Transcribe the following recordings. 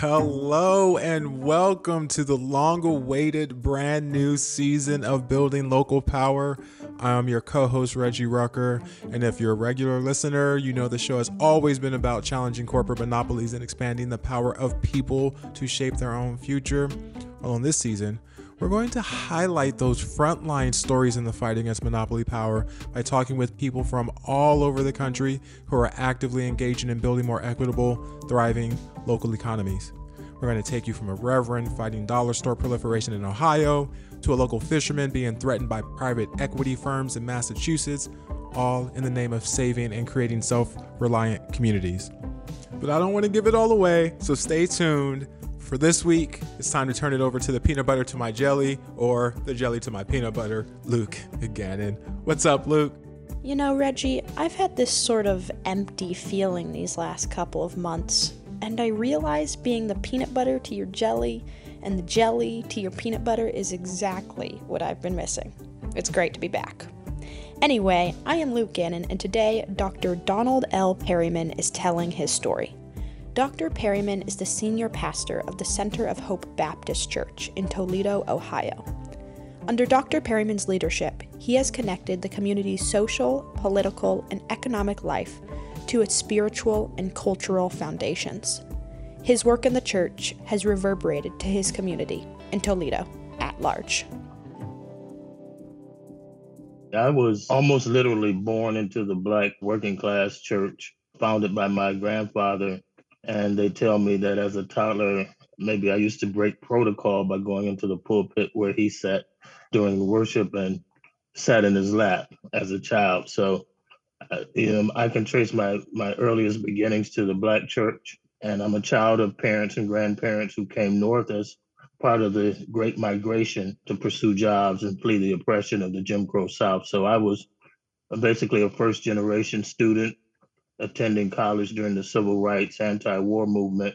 Hello and welcome to the long awaited brand new season of Building Local Power. I'm your co host, Reggie Rucker. And if you're a regular listener, you know the show has always been about challenging corporate monopolies and expanding the power of people to shape their own future. Well, on this season, we're going to highlight those frontline stories in the fight against monopoly power by talking with people from all over the country who are actively engaging in building more equitable, thriving local economies. We're going to take you from a reverend fighting dollar store proliferation in Ohio to a local fisherman being threatened by private equity firms in Massachusetts, all in the name of saving and creating self reliant communities. But I don't want to give it all away, so stay tuned for this week, it's time to turn it over to the peanut butter to my jelly or the jelly to my peanut butter, Luke Gannon. What's up, Luke? You know, Reggie, I've had this sort of empty feeling these last couple of months, and I realize being the peanut butter to your jelly and the jelly to your peanut butter is exactly what I've been missing. It's great to be back. Anyway, I am Luke Gannon, and today Dr. Donald L. Perryman is telling his story. Dr. Perryman is the senior pastor of the Center of Hope Baptist Church in Toledo, Ohio. Under Dr. Perryman's leadership, he has connected the community's social, political, and economic life to its spiritual and cultural foundations. His work in the church has reverberated to his community in Toledo at large. I was almost literally born into the black working class church founded by my grandfather and they tell me that as a toddler, maybe I used to break protocol by going into the pulpit where he sat during worship and sat in his lap as a child. So, uh, you know, I can trace my my earliest beginnings to the Black church, and I'm a child of parents and grandparents who came north as part of the Great Migration to pursue jobs and flee the oppression of the Jim Crow South. So I was basically a first generation student attending college during the civil rights anti-war movement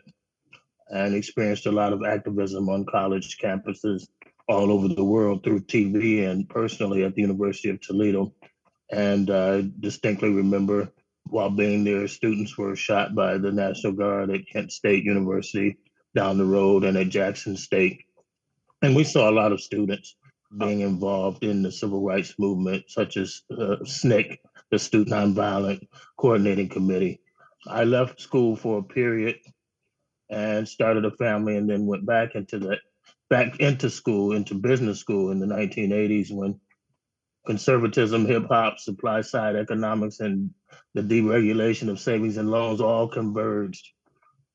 and experienced a lot of activism on college campuses all over the world through TV and personally at the University of Toledo. And I distinctly remember while being there, students were shot by the National Guard at Kent State University down the road and at Jackson State. And we saw a lot of students being involved in the civil rights movement, such as uh, SNCC, the Student Nonviolent Coordinating Committee. I left school for a period and started a family and then went back into the back into school, into business school in the 1980s when conservatism, hip hop, supply side economics, and the deregulation of savings and loans all converged.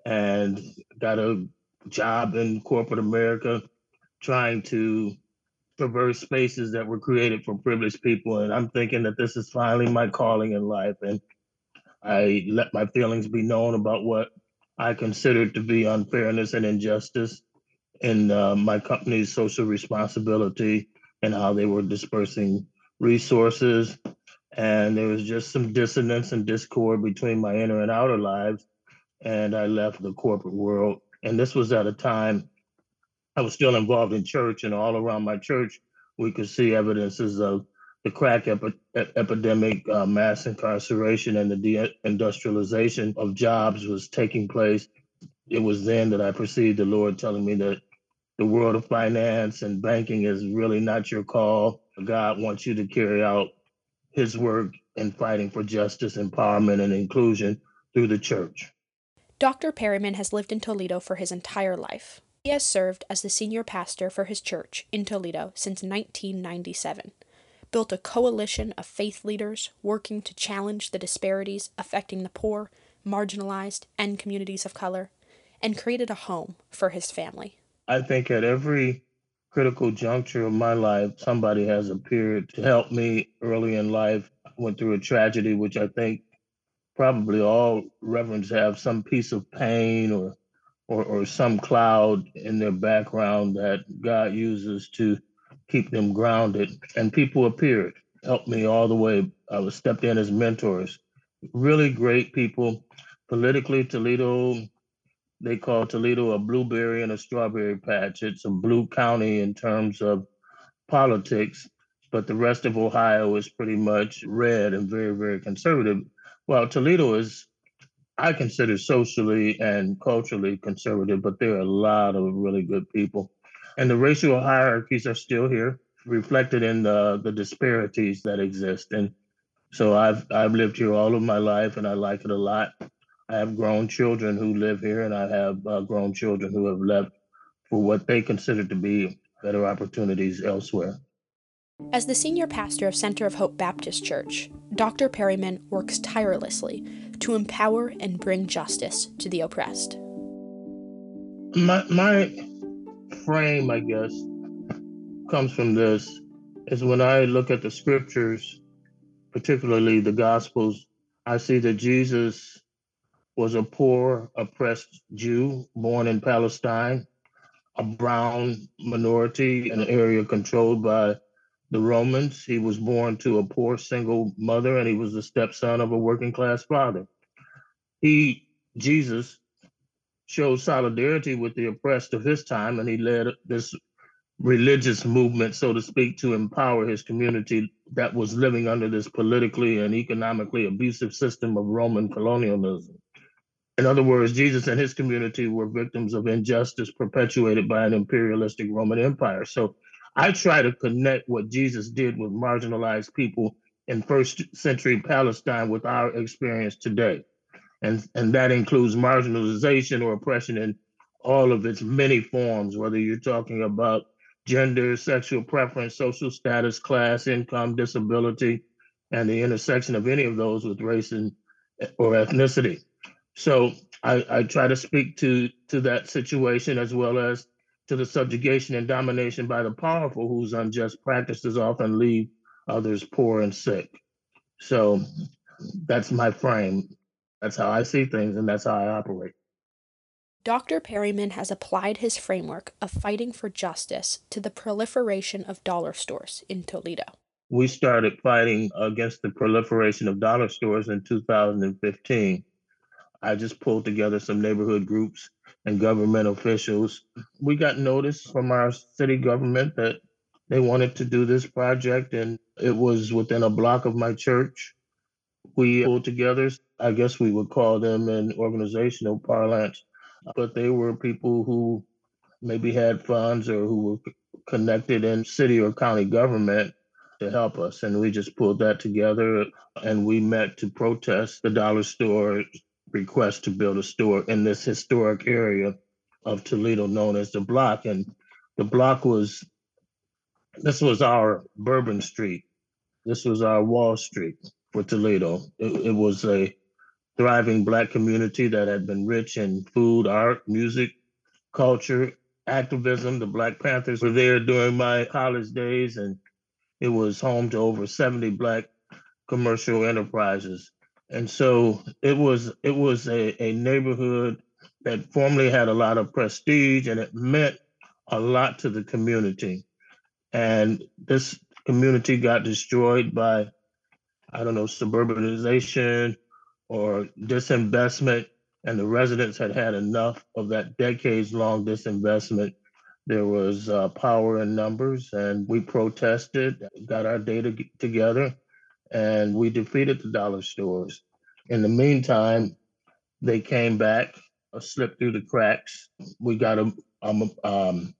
And got a job in corporate America trying to perverse spaces that were created for privileged people. And I'm thinking that this is finally my calling in life. And I let my feelings be known about what I considered to be unfairness and injustice in uh, my company's social responsibility and how they were dispersing resources. And there was just some dissonance and discord between my inner and outer lives. And I left the corporate world. And this was at a time I was still involved in church, and all around my church, we could see evidences of the crack epi- epidemic, uh, mass incarceration, and the deindustrialization of jobs was taking place. It was then that I perceived the Lord telling me that the world of finance and banking is really not your call. God wants you to carry out his work in fighting for justice, empowerment, and inclusion through the church. Dr. Perryman has lived in Toledo for his entire life. He has served as the senior pastor for his church in Toledo since 1997, built a coalition of faith leaders working to challenge the disparities affecting the poor, marginalized, and communities of color, and created a home for his family. I think at every critical juncture of my life, somebody has appeared to help me early in life. I went through a tragedy, which I think probably all reverends have some piece of pain or or, or some cloud in their background that God uses to keep them grounded. And people appeared, helped me all the way. I was stepped in as mentors. Really great people. Politically, Toledo, they call Toledo a blueberry and a strawberry patch. It's a blue county in terms of politics, but the rest of Ohio is pretty much red and very, very conservative. Well, Toledo is I consider socially and culturally conservative, but there are a lot of really good people. And the racial hierarchies are still here, reflected in the, the disparities that exist. And so I've I've lived here all of my life and I like it a lot. I have grown children who live here and I have uh, grown children who have left for what they consider to be better opportunities elsewhere. As the senior pastor of Center of Hope Baptist Church, Dr. Perryman works tirelessly to empower and bring justice to the oppressed. My, my frame, I guess, comes from this is when I look at the scriptures, particularly the Gospels, I see that Jesus was a poor, oppressed Jew born in Palestine, a brown minority in an area controlled by the Romans. He was born to a poor single mother and he was the stepson of a working class father. He, Jesus, showed solidarity with the oppressed of his time and he led this religious movement, so to speak, to empower his community that was living under this politically and economically abusive system of Roman colonialism. In other words, Jesus and his community were victims of injustice perpetuated by an imperialistic Roman Empire. So I try to connect what Jesus did with marginalized people in first century Palestine with our experience today. And, and that includes marginalization or oppression in all of its many forms, whether you're talking about gender, sexual preference, social status, class, income, disability, and the intersection of any of those with race and or ethnicity. So I, I try to speak to to that situation as well as to the subjugation and domination by the powerful, whose unjust practices often leave others poor and sick. So that's my frame. That's how I see things, and that's how I operate. Dr. Perryman has applied his framework of fighting for justice to the proliferation of dollar stores in Toledo. We started fighting against the proliferation of dollar stores in 2015. I just pulled together some neighborhood groups and government officials. We got notice from our city government that they wanted to do this project, and it was within a block of my church. We pulled together, I guess we would call them in organizational parlance, but they were people who maybe had funds or who were connected in city or county government to help us. And we just pulled that together and we met to protest the dollar store request to build a store in this historic area of Toledo known as the block. And the block was, this was our Bourbon Street. This was our Wall Street for Toledo. It, it was a thriving Black community that had been rich in food, art, music, culture, activism. The Black Panthers were there during my college days, and it was home to over 70 Black commercial enterprises and so it was it was a, a neighborhood that formerly had a lot of prestige and it meant a lot to the community and this community got destroyed by i don't know suburbanization or disinvestment and the residents had had enough of that decades long disinvestment there was uh, power in numbers and we protested got our data together and we defeated the dollar stores. In the meantime, they came back, uh, slipped through the cracks. We got a, a, um,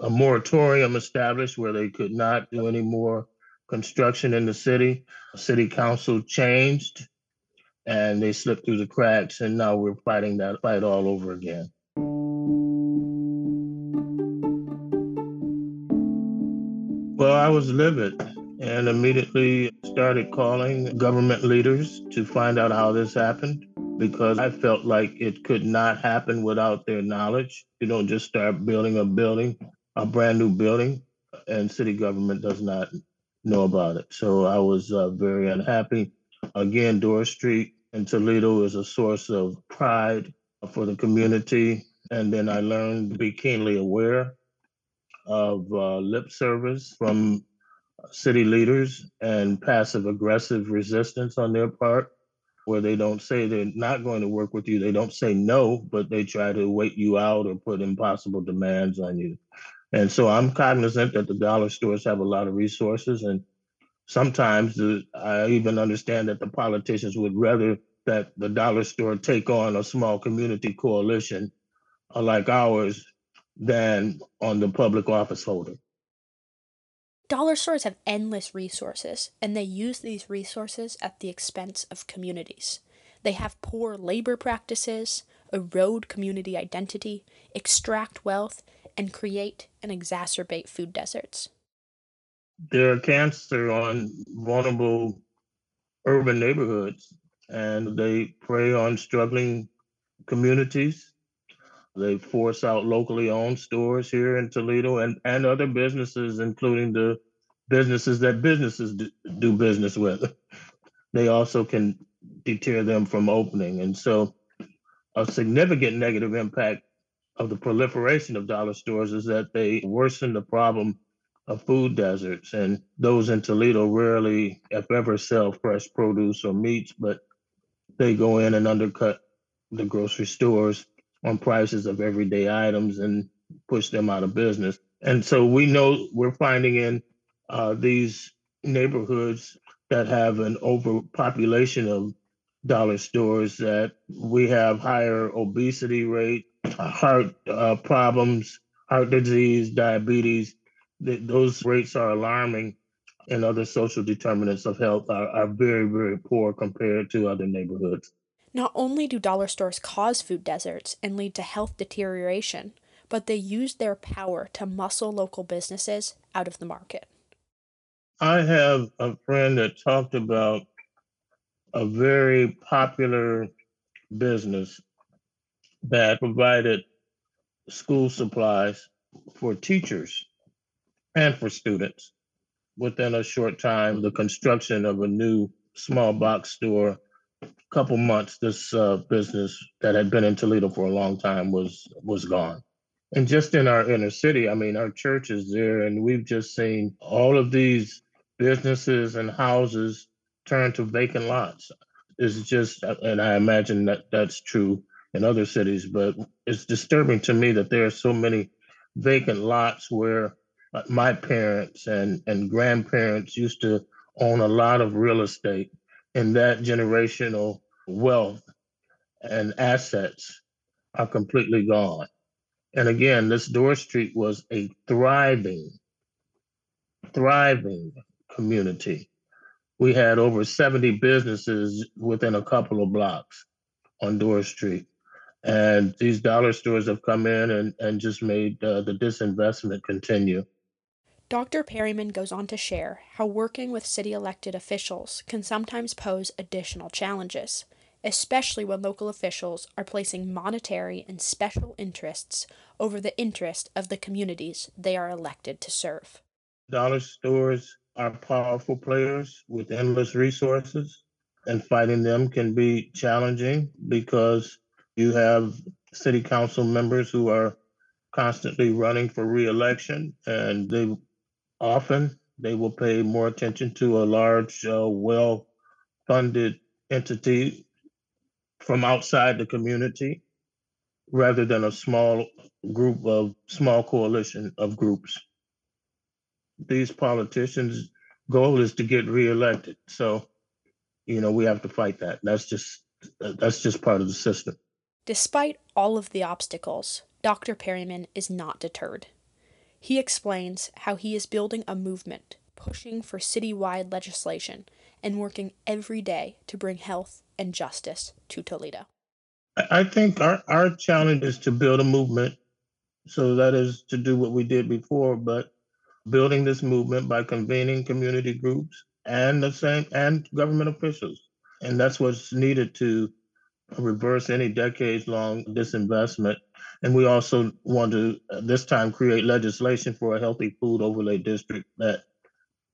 a moratorium established where they could not do any more construction in the city. City council changed and they slipped through the cracks, and now we're fighting that fight all over again. Well, I was livid and immediately started calling government leaders to find out how this happened because I felt like it could not happen without their knowledge. You don't just start building a building, a brand new building, and city government does not know about it. So I was uh, very unhappy. Again, Dorr Street in Toledo is a source of pride for the community. And then I learned to be keenly aware of uh, lip service from city leaders and passive aggressive resistance on their part, where they don't say they're not going to work with you. They don't say no, but they try to wait you out or put impossible demands on you. And so I'm cognizant that the dollar stores have a lot of resources. And sometimes I even understand that the politicians would rather that the dollar store take on a small community coalition like ours than on the public office holder. Dollar stores have endless resources, and they use these resources at the expense of communities. They have poor labor practices, erode community identity, extract wealth, and create and exacerbate food deserts. They're a cancer on vulnerable urban neighborhoods, and they prey on struggling communities. They force out locally owned stores here in Toledo and, and other businesses, including the businesses that businesses do, do business with. They also can deter them from opening. And so, a significant negative impact of the proliferation of dollar stores is that they worsen the problem of food deserts. And those in Toledo rarely, if ever, sell fresh produce or meats, but they go in and undercut the grocery stores on prices of everyday items and push them out of business. And so we know we're finding in uh, these neighborhoods that have an overpopulation of dollar stores that we have higher obesity rate, heart uh, problems, heart disease, diabetes. Th- those rates are alarming, and other social determinants of health are, are very, very poor compared to other neighborhoods. Not only do dollar stores cause food deserts and lead to health deterioration, but they use their power to muscle local businesses out of the market. I have a friend that talked about a very popular business that provided school supplies for teachers and for students. Within a short time, the construction of a new small box store, a couple months, this uh, business that had been in Toledo for a long time was was gone. And just in our inner city, I mean, our church is there, and we've just seen all of these businesses and houses turn to vacant lots. It's just, and I imagine that that's true in other cities, but it's disturbing to me that there are so many vacant lots where my parents and, and grandparents used to own a lot of real estate, and that generational wealth and assets are completely gone. And again, this Dorr Street was a thriving, thriving community. We had over 70 businesses within a couple of blocks on Dorr Street. And these dollar stores have come in and, and just made uh, the disinvestment continue. Dr. Perryman goes on to share how working with city elected officials can sometimes pose additional challenges, especially when local officials are placing monetary and special interests over the interest of the communities they are elected to serve. Dollar stores are powerful players with endless resources, and fighting them can be challenging because you have city council members who are constantly running for reelection, and they often they will pay more attention to a large, uh, well-funded entity from outside the community rather than a small group of small coalition of groups these politicians' goal is to get reelected. So, you know, we have to fight that. That's just that's just part of the system. Despite all of the obstacles, Dr. Perryman is not deterred. He explains how he is building a movement, pushing for citywide legislation, and working every day to bring health and justice to Toledo. I think our, our challenge is to build a movement. So that is to do what we did before, but building this movement by convening community groups and the same and government officials. And that's what's needed to reverse any decades long disinvestment. And we also want to uh, this time create legislation for a healthy food overlay district that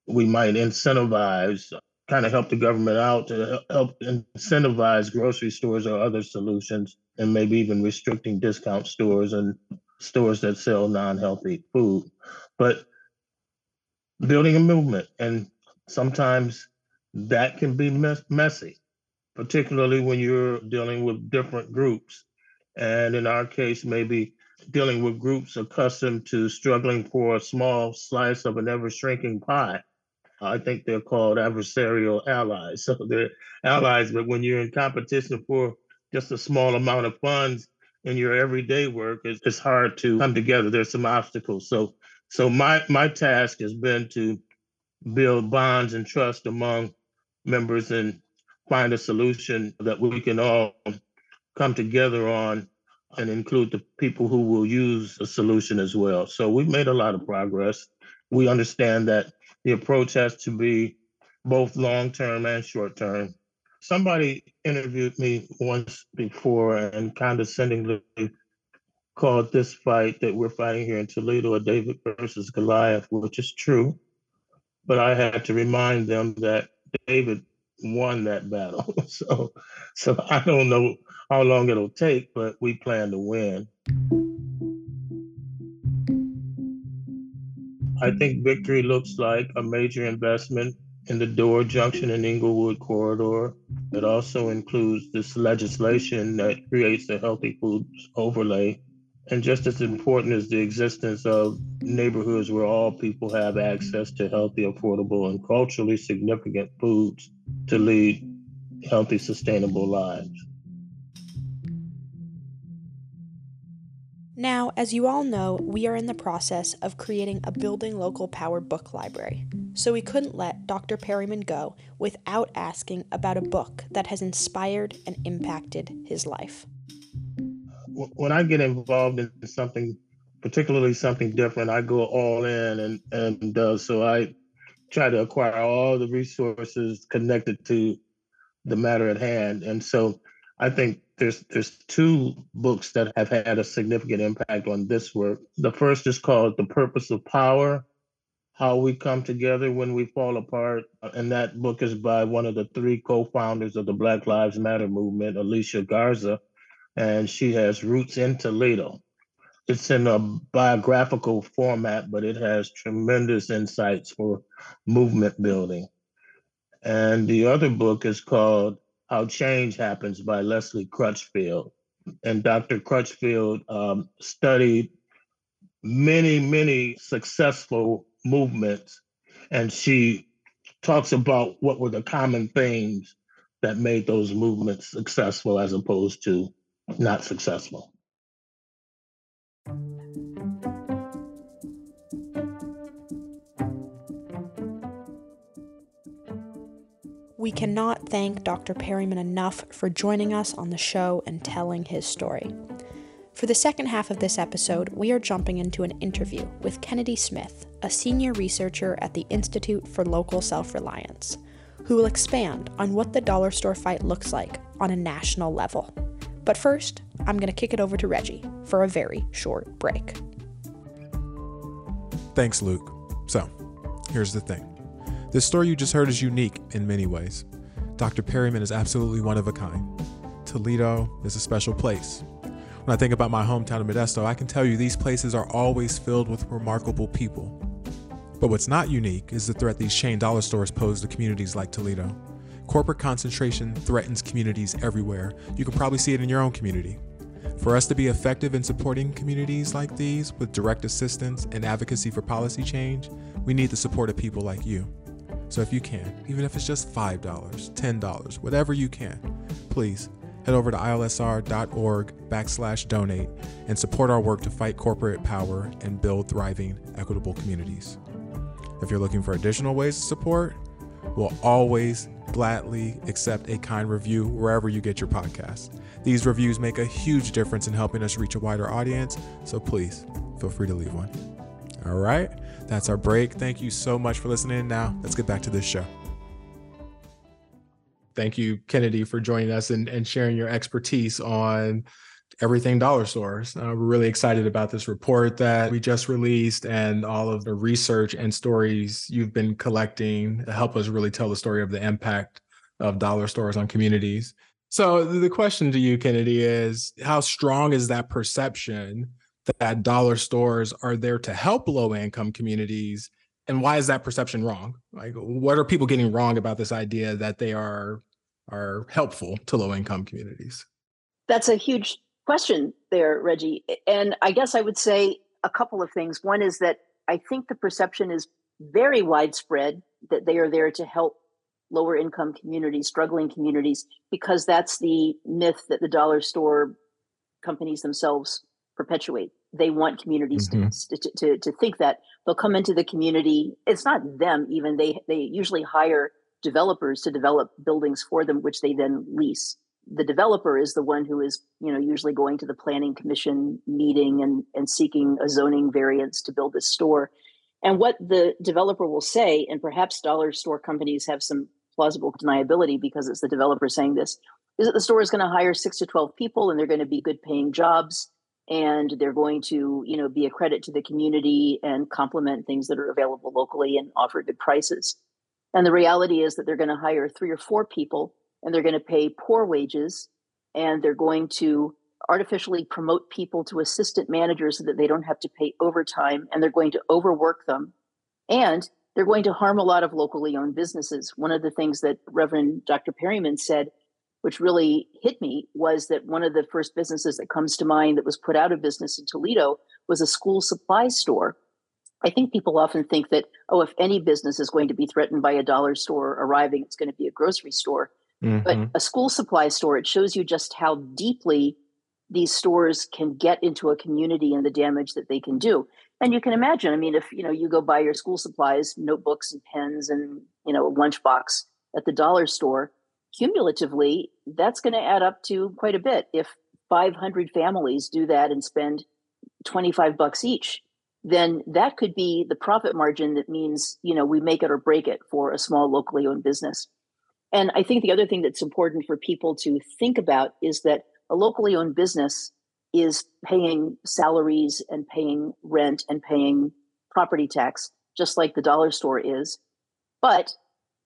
we might incentivize, kind of help the government out to help incentivize grocery stores or other solutions, and maybe even restricting discount stores and stores that sell non healthy food. But building a movement. And sometimes that can be mess- messy, particularly when you're dealing with different groups. And in our case, maybe dealing with groups accustomed to struggling for a small slice of an ever shrinking pie. I think they're called adversarial allies. So they're allies, but when you're in competition for just a small amount of funds in your everyday work, it's, it's hard to come together. There's some obstacles. So so my my task has been to build bonds and trust among members and find a solution that we can all come together on and include the people who will use the solution as well. So we've made a lot of progress. We understand that the approach has to be both long term and short term. Somebody interviewed me once before and condescendingly called this fight that we're fighting here in Toledo a David versus Goliath, which is true. But I had to remind them that David won that battle. so so I don't know how long it'll take, but we plan to win. I think victory looks like a major investment in the Dorr Junction and Inglewood corridor. It also includes this legislation that creates a healthy foods overlay. And just as important is the existence of neighborhoods where all people have access to healthy, affordable, and culturally significant foods to lead healthy, sustainable lives. Now, as you all know, we are in the process of creating a building local power book library. So we couldn't let Dr. Perryman go without asking about a book that has inspired and impacted his life. When I get involved in something, particularly something different, I go all in, and and uh, so I try to acquire all the resources connected to the matter at hand. And so I think there's there's two books that have had a significant impact on this work. The first is called The Purpose of Power: How We Come Together When We Fall Apart, and that book is by one of the three co-founders of the Black Lives Matter movement, Alicia Garza, and she has roots in Toledo. It's in a biographical format, but it has tremendous insights for movement building. And the other book is called How Change Happens by Leslie Crutchfield. And Dr. Crutchfield um, studied many, many successful movements, and she talks about what were the common themes that made those movements successful as opposed to not successful. We cannot thank Dr. Perryman enough for joining us on the show and telling his story. For the second half of this episode, we are jumping into an interview with Kennedy Smith, a senior researcher at the Institute for Local Self Reliance, who will expand on what the dollar store fight looks like on a national level. But first, I'm going to kick it over to Reggie for a very short break. Thanks, Luke. So, here's the thing this story you just heard is unique in many ways. Dr. Perryman is absolutely one of a kind. Toledo is a special place. When I think about my hometown of Modesto, I can tell you these places are always filled with remarkable people. But what's not unique is the threat these chain dollar stores pose to communities like Toledo. Corporate concentration threatens communities everywhere. You can probably see it in your own community. For us to be effective in supporting communities like these with direct assistance and advocacy for policy change, we need the support of people like you. So if you can, even if it's just $5, $10, whatever you can, please head over to ilsr.org backslash donate and support our work to fight corporate power and build thriving, equitable communities. If you're looking for additional ways to support, we'll always gladly accept a kind review wherever you get your podcast. These reviews make a huge difference in helping us reach a wider audience, so please feel free to leave one. All right, that's our break. Thank you so much for listening. Now, let's get back to this show. Thank you, Kennedy, for joining us and, and sharing your expertise on everything dollar stores. Uh, we're really excited about this report that we just released and all of the research and stories you've been collecting to help us really tell the story of the impact of dollar stores on communities. So the question to you, Kennedy, is how strong is that perception that dollar stores are there to help low income communities and why is that perception wrong? Like what are people getting wrong about this idea that they are are helpful to low income communities? That's a huge question there reggie and i guess i would say a couple of things. One is that i think the perception is very widespread that they are there to help lower income communities, struggling communities, because that's the myth that the dollar store companies themselves perpetuate. They want communities mm-hmm. to, to, to think that they'll come into the community. It's not them even. They they usually hire developers to develop buildings for them, which they then lease. The developer is the one who is, you know, usually going to the planning commission meeting and, and seeking a zoning variance to build this store. And what the developer will say, and perhaps dollar store companies have some plausible deniability because it's the developer saying this, is that the store is going to hire six to 12 people and they're going to be good paying jobs and they're going to, you know, be a credit to the community and complement things that are available locally and offer good prices. And the reality is that they're going to hire three or four people and they're going to pay poor wages and they're going to artificially promote people to assistant managers so that they don't have to pay overtime and they're going to overwork them and they're going to harm a lot of locally owned businesses. One of the things that Reverend Dr. Perryman said, which really hit me, was that one of the first businesses that comes to mind that was put out of business in Toledo was a school supply store I think people often think that, oh, if any business is going to be threatened by a dollar store arriving, it's going to be a grocery store. Mm-hmm. But a school supply store, it shows you just how deeply these stores can get into a community and the damage that they can do. And you can imagine, I mean, if you know you go buy your school supplies, notebooks and pens and you know a lunchbox at the dollar store, cumulatively, that's going to add up to quite a bit. If 500 families do that and spend 25 bucks each, then that could be the profit margin that means you know we make it or break it for a small locally owned business and i think the other thing that's important for people to think about is that a locally owned business is paying salaries and paying rent and paying property tax just like the dollar store is but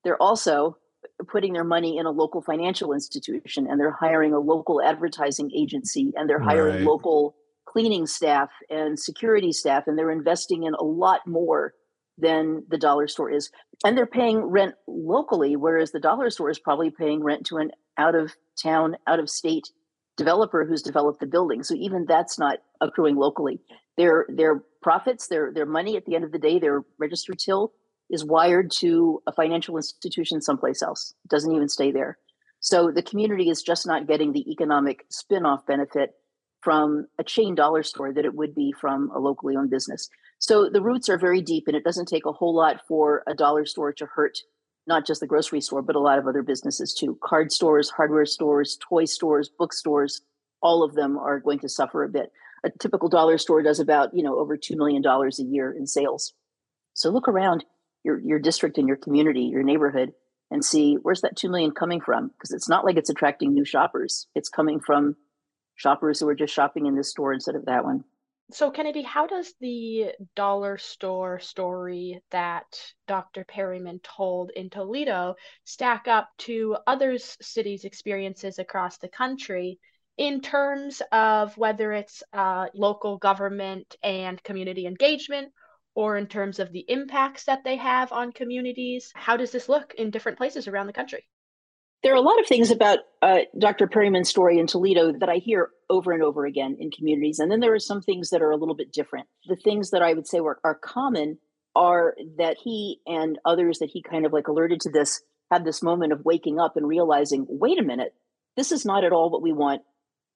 they're also putting their money in a local financial institution and they're hiring a local advertising agency and they're hiring right. local cleaning staff and security staff, and they're investing in a lot more than the dollar store is. And they're paying rent locally, whereas the dollar store is probably paying rent to an out of town, out of state developer who's developed the building. So even that's not accruing locally. Their their profits, their their money at the end of the day, their registered till is wired to a financial institution someplace else. Doesn't even stay there. So the community is just not getting the economic spin-off benefit from a chain dollar store that it would be from a locally owned business. So the roots are very deep, and it doesn't take a whole lot for a dollar store to hurt not just the grocery store, but a lot of other businesses too. Card stores, hardware stores, toy stores, bookstores, all of them are going to suffer a bit. A typical dollar store does about, you know, over $2 million a year in sales. So look around your, your district and your community, your neighborhood, and see where's that 2 million coming from? Because it's not like it's attracting new shoppers. It's coming from shoppers who are just shopping in this store instead of that one. So, Kennedy, how does the dollar store story that Dr. Perryman told in Toledo stack up to other cities' experiences across the country in terms of whether it's uh, local government and community engagement or in terms of the impacts that they have on communities? How does this look in different places around the country? there are a lot of things about uh, Dr. Perryman's story in Toledo that I hear over and over again in communities. And then there are some things that are a little bit different. The things that I would say were, are common are that he and others that he kind of like alerted to this had this moment of waking up and realizing, wait a minute, this is not at all what we want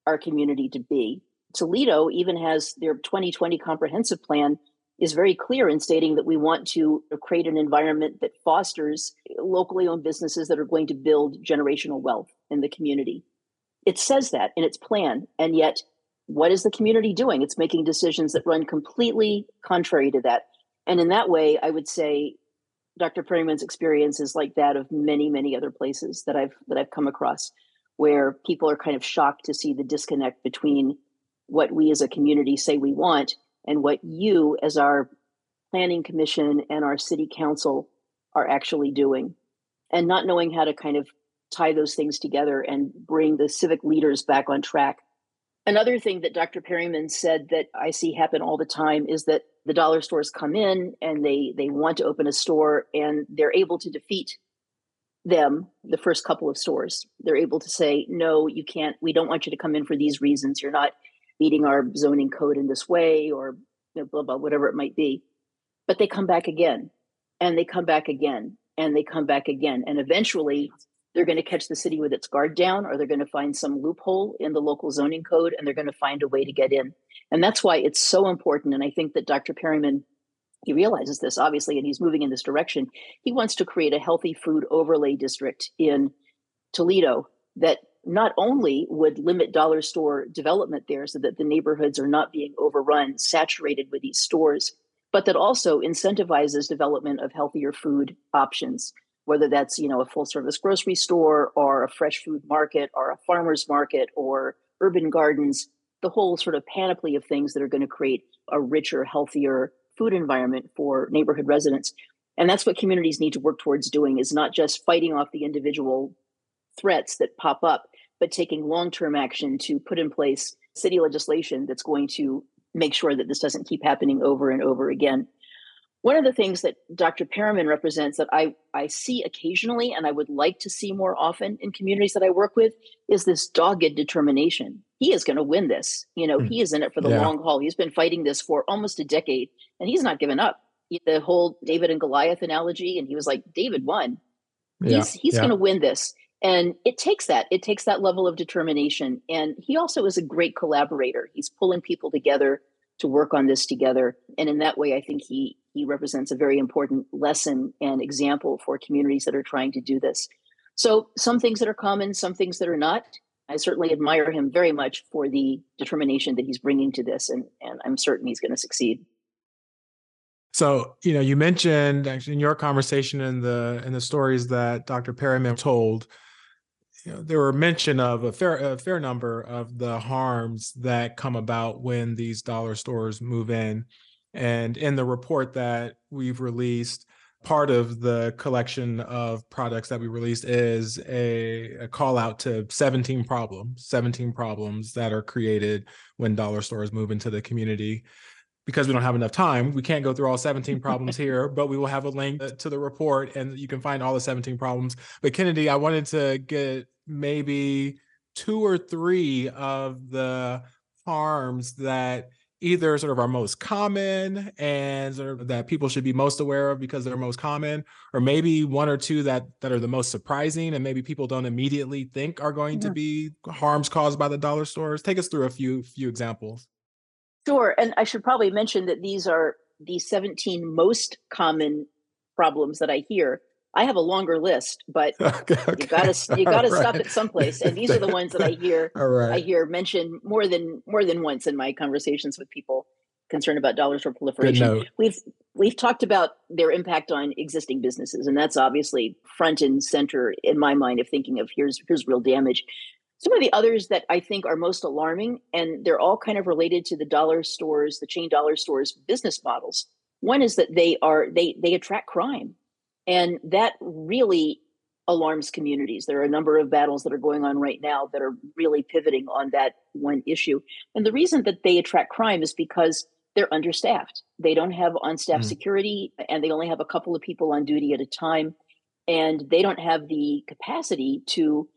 our community to be. Toledo even has their 2020 comprehensive plan is very clear in stating that we want to create an environment that fosters locally owned businesses that are going to build generational wealth in the community. It says that in its plan. And yet, what is the community doing? It's making decisions that run completely contrary to that. And in that way, I would say Dr. Perryman's experience is like that of many, many other places that I've that I've come across, where people are kind of shocked to see the disconnect between what we as a community say we want and what you, as our planning commission and our city council, are actually doing, and not knowing how to kind of tie those things together and bring the civic leaders back on track. Another thing that Dr. Perryman said that I see happen all the time is that the dollar stores come in and they they want to open a store and they're able to defeat them the first couple of stores. They're able to say, "No, you can't. We don't want you to come in for these reasons. You're not meeting our zoning code in this way or you know, blah blah whatever it might be but they come back again and they come back again and they come back again. And eventually, they're going to catch the city with its guard down, or they're going to find some loophole in the local zoning code, and they're going to find a way to get in. And that's why it's so important. And I think that Dr. Perryman he realizes this obviously and he's moving in this direction he wants to create a healthy food overlay district in toledo that not only would limit dollar store development there so that the neighborhoods are not being overrun saturated with these stores but that also incentivizes development of healthier food options whether that's you know a full service grocery store or a fresh food market or a farmers market or urban gardens the whole sort of panoply of things that are going to create a richer healthier food environment for neighborhood residents. And that's what communities need to work towards doing is not just fighting off the individual threats that pop up but taking long-term action to put in place city legislation that's going to make sure that this doesn't keep happening over and over again one of the things that Dr. Perryman represents that I, I see occasionally and I would like to see more often in communities that I work with is this dogged determination. He is going to win this. You know, mm. he is in it for the yeah. long haul. He's been fighting this for almost a decade and he's not given up. The whole David and Goliath analogy, and he was like, David won. Yeah. He's he's yeah. going to win this. And it takes that. It takes that level of determination. And he also is a great collaborator. He's pulling people together to work on this together. And in that way, I think he he represents a very important lesson and example for communities that are trying to do this. So some things that are common, some things that are not. I certainly admire him very much for the determination that he's bringing to this, and, and I'm certain he's going to succeed. So, you know, you mentioned actually in your conversation in the in the stories that Dr. Perryman told, you know, there were mention of a fair a fair number of the harms that come about when these dollar stores move in. And in the report that we've released, part of the collection of products that we released is a, a, call out to 17 problems 17 problems that are created when dollar stores move into the community because we don't have enough time we can't go through all 17 problems here but we will have a link to the report and you can find all the 17 problems. But kennedy i wanted to get maybe two or three of the harms that either sort of are most common and sort of that people should be most aware of because they're most common or maybe one or two that that are the most surprising and maybe people don't immediately think are going yeah. to be harms caused by the dollar stores. Take us through a few few examples sure and i should probably mention that these are the 17 most common problems that i hear I have a longer list, but okay, okay. you gotta you gotta right. stop at someplace. And these are the ones that I hear I hear mentioned more than more than once in my conversations with people concerned about dollars for proliferation. We've we've talked about their impact on existing businesses, and that's obviously front and center in my mind of thinking of here's here's real damage. Some of the others that I think are most alarming, and they're all kind of related to the dollar stores, the chain dollar stores business models. One is that they are they they attract crime and that really alarms communities. There are a number of battles that are going on right now that are really pivoting on that one issue. And the reason that they attract crime is because they're understaffed. They don't have on staff mm. security and they only have a couple of people on duty at a time. And they don't have the capacity to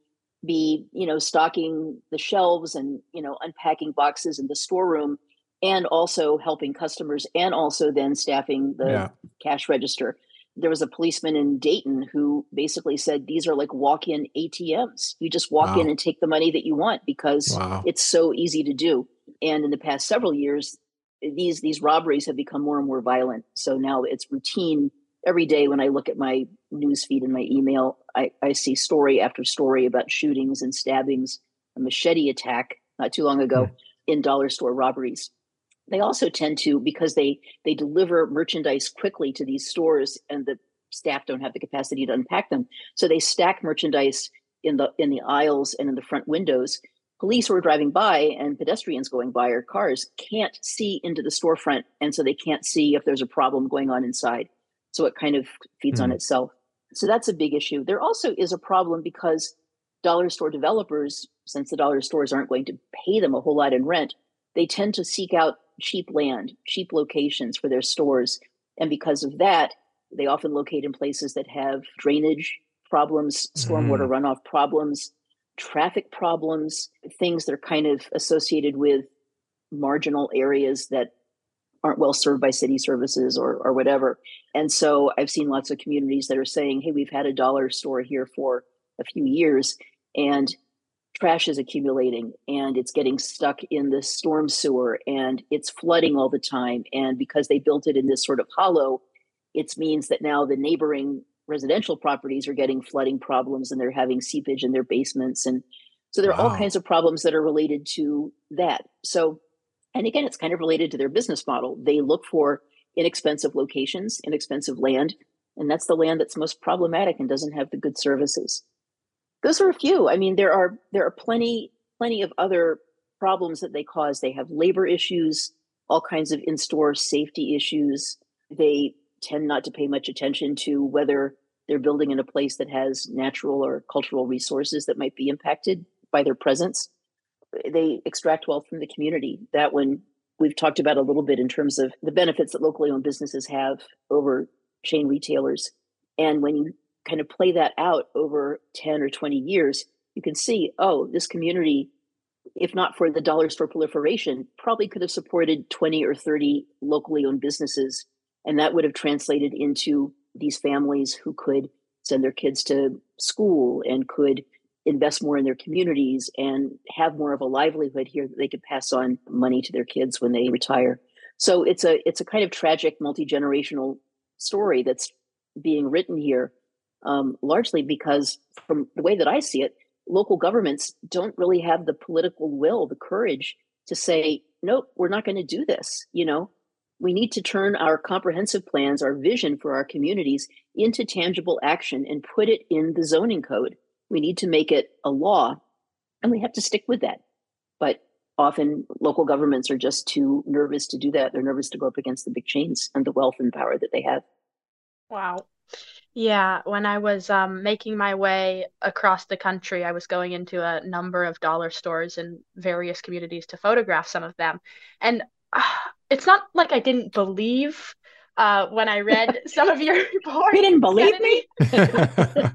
be, you know, stocking the shelves and, you know, unpacking boxes in the storeroom and also helping customers and also then staffing the yeah. cash register there was a policeman in Dayton who basically said these are like walk-in ATMs. You just walk wow. in and take the money that you want because wow. it's so easy to do. And in the past several years, these these robberies have become more and more violent. So now it's routine. Every day when I look at my news feed and my email, I, I see story after story about shootings and stabbings, a machete attack not too long ago mm. in dollar store robberies they also tend to because they they deliver merchandise quickly to these stores and the staff don't have the capacity to unpack them so they stack merchandise in the in the aisles and in the front windows police who are driving by and pedestrians going by or cars can't see into the storefront and so they can't see if there's a problem going on inside so it kind of feeds mm. on hmm. itself so that's a big issue there also is a problem because dollar store developers since the dollar stores aren't going to pay them a whole lot in rent they tend to seek out cheap land, cheap locations for their stores. And because of that, they often locate in places that have drainage problems, stormwater mm. runoff problems, traffic problems, things that are kind of associated with marginal areas that aren't well served by city services or or whatever. And so I've seen lots of communities that are saying, "Hey, we've had a dollar store here for a few years, and trash is accumulating and it's getting stuck in the storm sewer and it's flooding all the time. And because they built it in this sort of hollow, it means that now the neighboring residential properties are getting flooding problems and they're having seepage in their basements. And so there are wow. all kinds of problems that are related to that. So, and again, it's kind of related to their business model. They look for inexpensive locations, inexpensive land, and that's the land that's most problematic and doesn't have the good services those are a few. I mean, there are there are plenty plenty of other problems that they cause. They have labor issues, all kinds of in-store safety issues. They tend not to pay much attention to whether they're building in a place that has natural or cultural resources that might be impacted by their presence. They extract wealth from the community. That one we've talked about a little bit in terms of the benefits that locally owned businesses have over chain retailers. And when you kind of play that out over 10 or 20 years, you can see, oh, this community, if not for the dollar store proliferation, probably could have supported 20 or 30 locally owned businesses. And that would have translated into these families who could send their kids to school and could invest more in their communities and have more of a livelihood here that they could pass on money to their kids when they retire. So it's a it's a kind of tragic multi-generational story that's being written here um, largely because, from the way that I see it, local governments don't really have the political will, the courage to say, nope, we're not going to do this. You know, we need to turn our comprehensive plans, our vision for our communities into tangible action and put it in the zoning code. We need to make it a law and we have to stick with that. But often local governments are just too nervous to do that. They're nervous to go up against the big chains and the wealth and power that they have. Wow. Yeah, when I was um, making my way across the country, I was going into a number of dollar stores in various communities to photograph some of them. And uh, it's not like I didn't believe uh, when I read some of your report. You didn't believe me?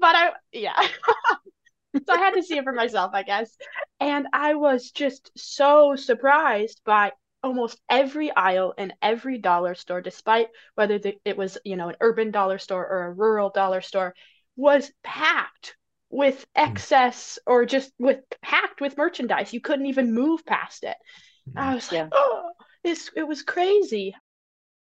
but I, yeah. so I had to see it for myself, I guess. And I was just so surprised by almost every aisle in every dollar store, despite whether the, it was, you know, an urban dollar store or a rural dollar store, was packed with hmm. excess or just with packed with merchandise. You couldn't even move past it. Hmm. I was yeah. like, oh, this it was crazy.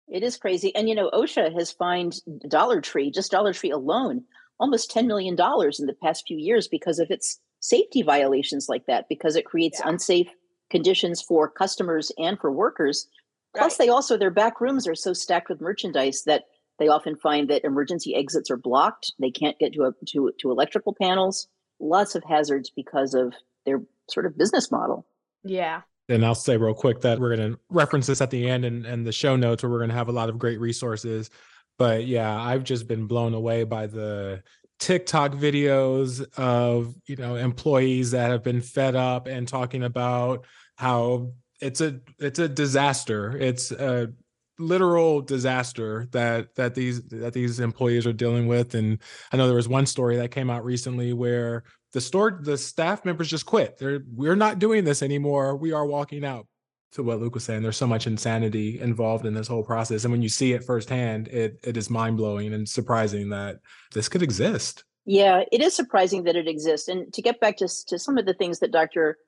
It is crazy. And you know, OSHA has fined Dollar Tree, just Dollar Tree alone, almost $10 million in the past few years because of its safety violations like that, because it creates yeah. unsafe conditions for customers and for workers. Plus, right. they also, their back rooms are so stacked with merchandise that they often find that emergency exits are blocked. They can't get to, a, to, to electrical panels. Lots of hazards because of their sort of business model. Yeah. And I'll say real quick that we're going to reference this at the end and, and the show notes where we're going to have a lot of great resources. But yeah, I've just been blown away by the TikTok videos of, you know, employees that have been fed up and talking about how it's a it's a disaster. It's a literal disaster that that these that these employees are dealing with. And I know there was one story that came out recently where the store the staff members just quit. They're we're not doing this anymore. We are walking out. To what Luke was saying, there's so much insanity involved in this whole process. And when you see it firsthand, it it is mind blowing and surprising that this could exist. Yeah, it is surprising that it exists. And to get back to, to some of the things that Dr.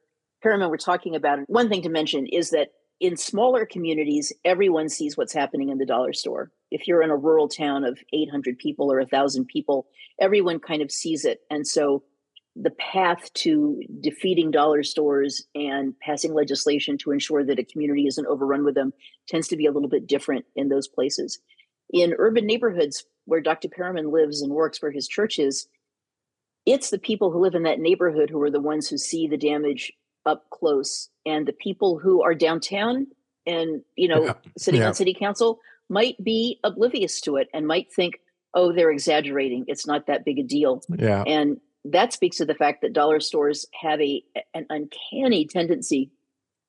Perryman were talking about. One thing to mention is that in smaller communities, everyone sees what's happening in the dollar store. If you're in a rural town of 800 people or 1,000 people, everyone kind of sees it. And so the path to defeating dollar stores and passing legislation to ensure that a community isn't overrun with them tends to be a little bit different in those places. In urban neighborhoods where Dr. Perryman lives and works, where his church is, it's the people who live in that neighborhood who are the ones who see the damage up close and the people who are downtown and you know yeah. sitting yeah. on city council might be oblivious to it and might think oh they're exaggerating it's not that big a deal yeah and that speaks to the fact that dollar stores have a an uncanny tendency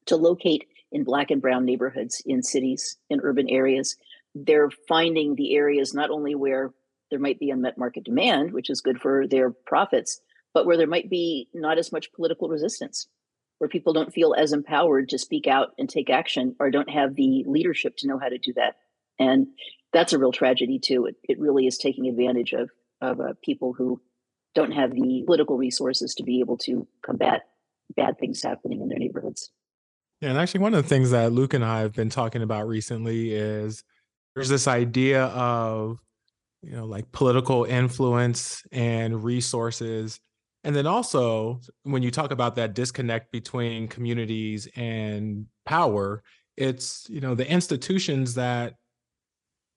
to locate in black and brown neighborhoods in cities in urban areas they're finding the areas not only where there might be unmet market demand which is good for their profits but where there might be not as much political resistance where people don't feel as empowered to speak out and take action or don't have the leadership to know how to do that. And that's a real tragedy too. It, it really is taking advantage of, of uh, people who don't have the political resources to be able to combat bad things happening in their neighborhoods. Yeah, and actually, one of the things that Luke and I have been talking about recently is there's this idea of, you know, like political influence and resources and then also, when you talk about that disconnect between communities and power, it's you know the institutions that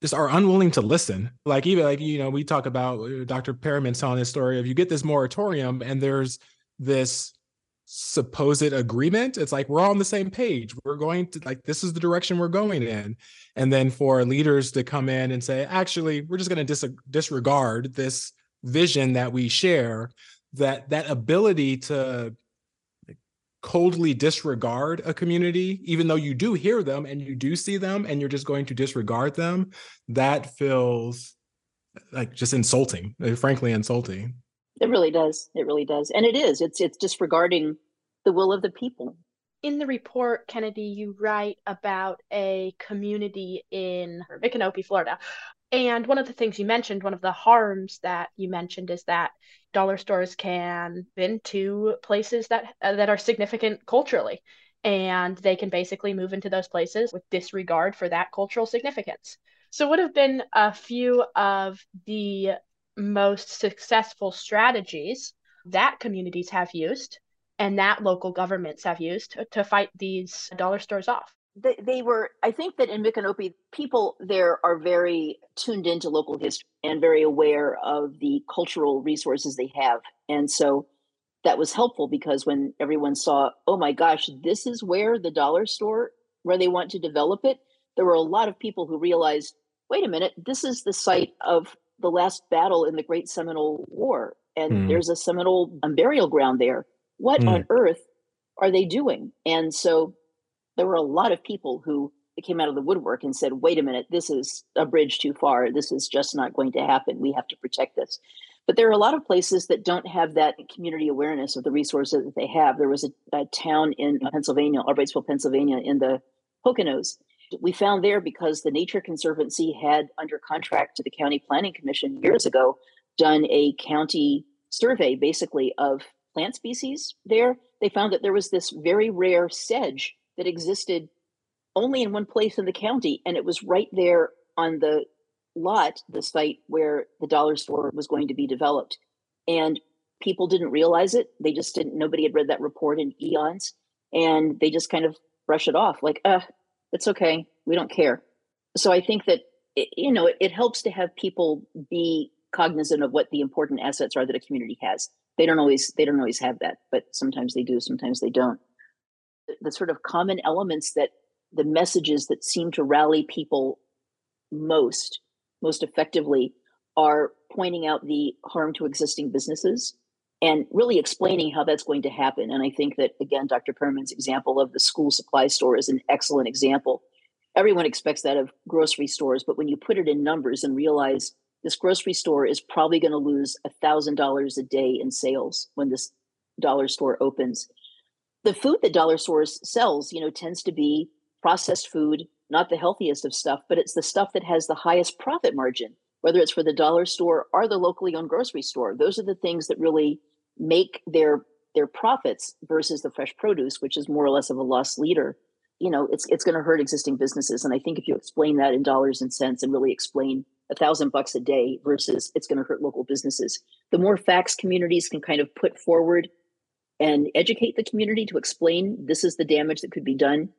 just are unwilling to listen. Like even like you know we talk about uh, Dr. Perryman telling his story of you get this moratorium and there's this supposed agreement it's like we're all on the same page we're going to like this is the direction we're going in and then for leaders to come in and say actually we're just going to dis- disregard this vision that we share that that ability to coldly disregard a community even though you do hear them and you do see them and you're just going to disregard them that feels like just insulting uh, frankly insulting. It really does. It really does. And it is. It's it's disregarding the will of the people. In the report kennedy you write about a community in micanopy florida. And one of the things you mentioned, one of the harms that you mentioned is that dollar stores can been to places that uh, that are significant culturally and they can basically move into those places with disregard for that cultural significance. So what have been a few of the most successful strategies that communities have used and that local governments have used to, to fight these dollar stores off? They, they were i think that in micanopy people there are very tuned into local history and very aware of the cultural resources they have and so that was helpful because when everyone saw oh my gosh this is where the dollar store where they want to develop it there were a lot of people who realized wait a minute this is the site of the last battle in the great seminole war and mm. there's a seminole burial ground there what mm. on earth are they doing and so there were a lot of people who came out of the woodwork and said, wait a minute, this is a bridge too far. This is just not going to happen. We have to protect this. But there are a lot of places that don't have that community awareness of the resources that they have. There was a, a town in Pennsylvania, Albrightsville, Pennsylvania, in the Poconos. We found there because the Nature Conservancy had, under contract to the County Planning Commission years ago, done a county survey basically of plant species there. They found that there was this very rare sedge that existed only in one place in the county, and it was right there on the lot, the site where the dollar store was going to be developed. And people didn't realize it. They just didn't, nobody had read that report in eons. And they just kind of brush it off like, uh, it's okay. We don't care. So I think that, it, you know, it, it helps to have people be cognizant of what the important assets are that a community has. They don't always, they don't always have that, but sometimes they do, sometimes they don't the sort of common elements that the messages that seem to rally people most most effectively are pointing out the harm to existing businesses and really explaining how that's going to happen. And i think that again dr perryman's example of the school supply store is an excellent example. Everyone expects that of grocery stores but when you put it in numbers and realize this grocery store is probably going to lose $1000 a day in sales when this dollar store opens the food that dollar stores sells you know tends to be processed food not the healthiest of stuff but it's the stuff that has the highest profit margin whether it's for the dollar store or the locally owned grocery store. Those are the things that really make their their profits versus the fresh produce which is more or less of a loss leader. You know it's it's going to hurt existing businesses and i think if you explain that in dollars and cents and really explain a thousand bucks a day versus it's going to hurt local businesses the more facts communities can kind of put forward and educate the community to explain this is the damage that could be done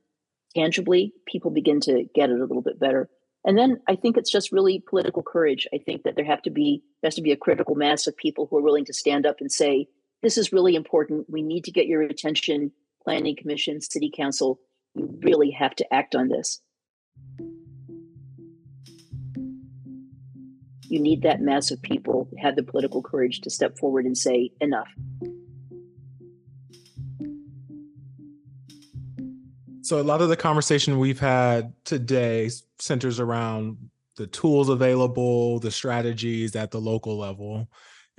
tangibly, people begin to get it a little bit better. And then I think it's just really political courage. I think that there have to be there has to be a critical mass of people who are willing to stand up and say, this is really important. We need to get your attention, planning commission, city council. You really have to act on this. You need that mass of people have the political courage to step forward and say, enough. So a lot of the conversation we've had today centers around the tools available, the strategies at the local level.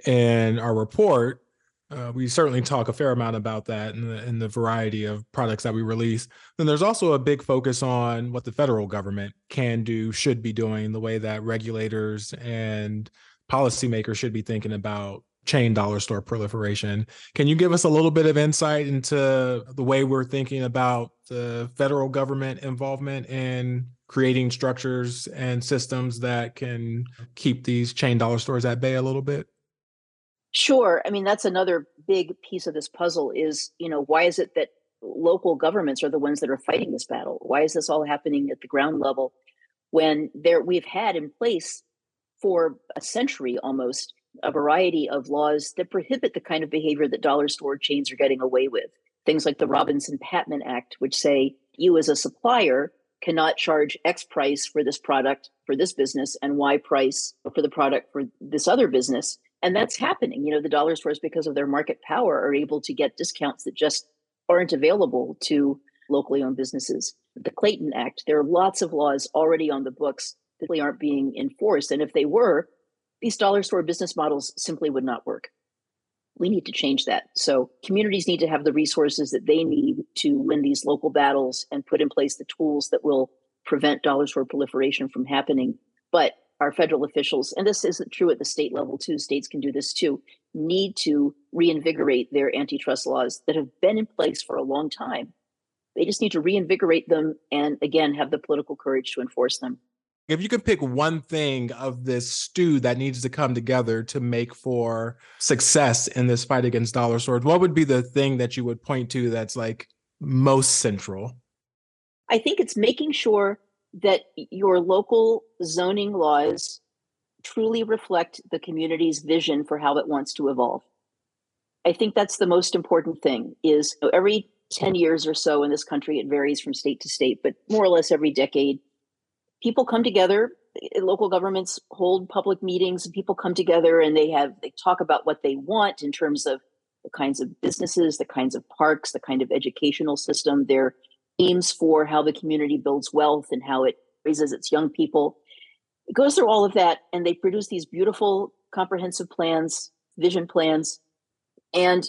And our report Uh, we certainly talk a fair amount about that in the, in the variety of products that we release. Then there's also a big focus on what the federal government can do, should be doing, the way that regulators and policymakers should be thinking about chain dollar store proliferation. Can you give us a little bit of insight into the way we're thinking about the federal government involvement in creating structures and systems that can keep these chain dollar stores at bay a little bit? Sure. I mean, that's another big piece of this puzzle is, you know, why is it that local governments are the ones that are fighting this battle? Why is this all happening at the ground level when there we've had in place for a century almost a variety of laws that prohibit the kind of behavior that dollar store chains are getting away with. Things like the mm-hmm. Robinson Patman Act, which say you as a supplier cannot charge X price for this product for this business and Y price for the product for this other business. And that's mm-hmm. happening. You know, the dollar stores, because of their market power, are able to get discounts that just aren't available to locally owned businesses. The Clayton Act, there are lots of laws already on the books that really aren't being enforced. And if they were, these dollar store business models simply would not work. We need to change that. So communities need to have the resources that they need to win these local battles and put in place the tools that will prevent dollar store proliferation from happening. But our federal officials, and this isn't true at the state level too, states can do this too, need to reinvigorate their antitrust laws that have been in place for a long time. They just need to reinvigorate them and again have the political courage to enforce them. If you could pick one thing of this stew that needs to come together to make for success in this fight against dollar swords, what would be the thing that you would point to that's like most central? I think it's making sure that your local zoning laws truly reflect the community's vision for how it wants to evolve. I think that's the most important thing is every 10 years or so in this country, it varies from state to state, but more or less every decade, people come together eh, local governments hold public meetings and people come together and they have they talk about what they want in terms of the kinds of businesses the kinds of parks the kind of educational system. Their aims for how the community builds wealth and how it raises its young people. It goes through all of that and they produce these beautiful comprehensive plans vision plans and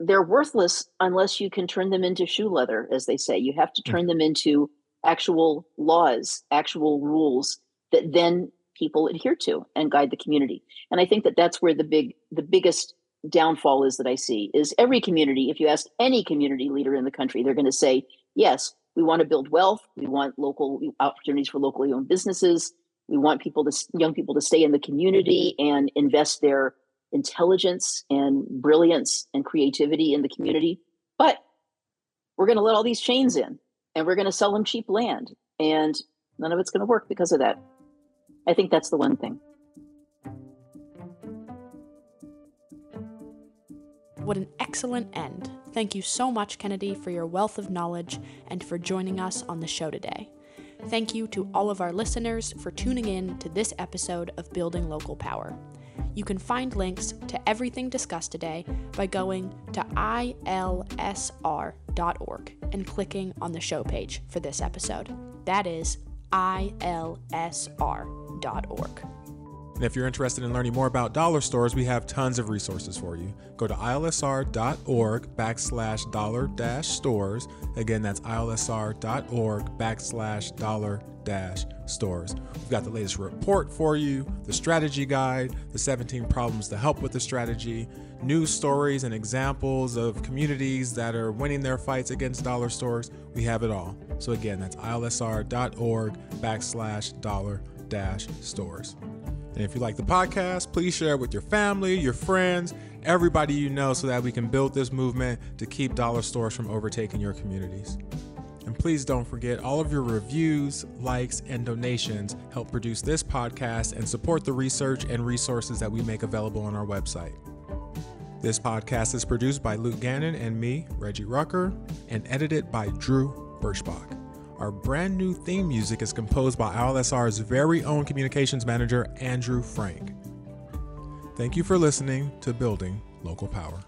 they're worthless unless you can turn them into shoe leather as they say. You have to hmm. turn them into actual laws, actual rules that then people adhere to and guide the community. And I think that that's where the big the biggest downfall is that I see is every community if you ask any community leader in the country they're going to say yes we want to build wealth. We want local opportunities for locally owned businesses. We want people to young people to stay in the community and invest their intelligence and brilliance and creativity in the community. But we're going to let all these chains in and we're going to sell them cheap land. And none of it's going to work because of that. I think that's the one thing. What an excellent end. Thank you so much, Kennedy, for your wealth of knowledge and for joining us on the show today. Thank you to all of our listeners for tuning in to this episode of Building Local Power. You can find links to everything discussed today by going to ilsr.org and clicking on the show page for this episode. That is ilsr.org. And if you're interested in learning more about dollar stores, we have tons of resources for you. Go to ilsr.org backslash dollar dash stores. Again, that's ilsr.org backslash dollar dash stores. We've got the latest report for you, the strategy guide, the 17 problems to help with the strategy, news stories and examples of communities that are winning their fights against dollar stores. We have it all. So again, that's ilsr.org backslash dollar dash stores. And if you like the podcast, please share it with your family, your friends, everybody you know, so that we can build this movement to keep dollar stores from overtaking your communities. And please don't forget all of your reviews, likes, and donations help produce this podcast and support the research and resources that we make available on our website. This podcast is produced by Luke Gannon and me, Reggie Rucker, and edited by Drew Birchbach. Our brand new theme music is composed by ILSR's very own communications manager, Andrew Frank. Thank you for listening to Building Local Power.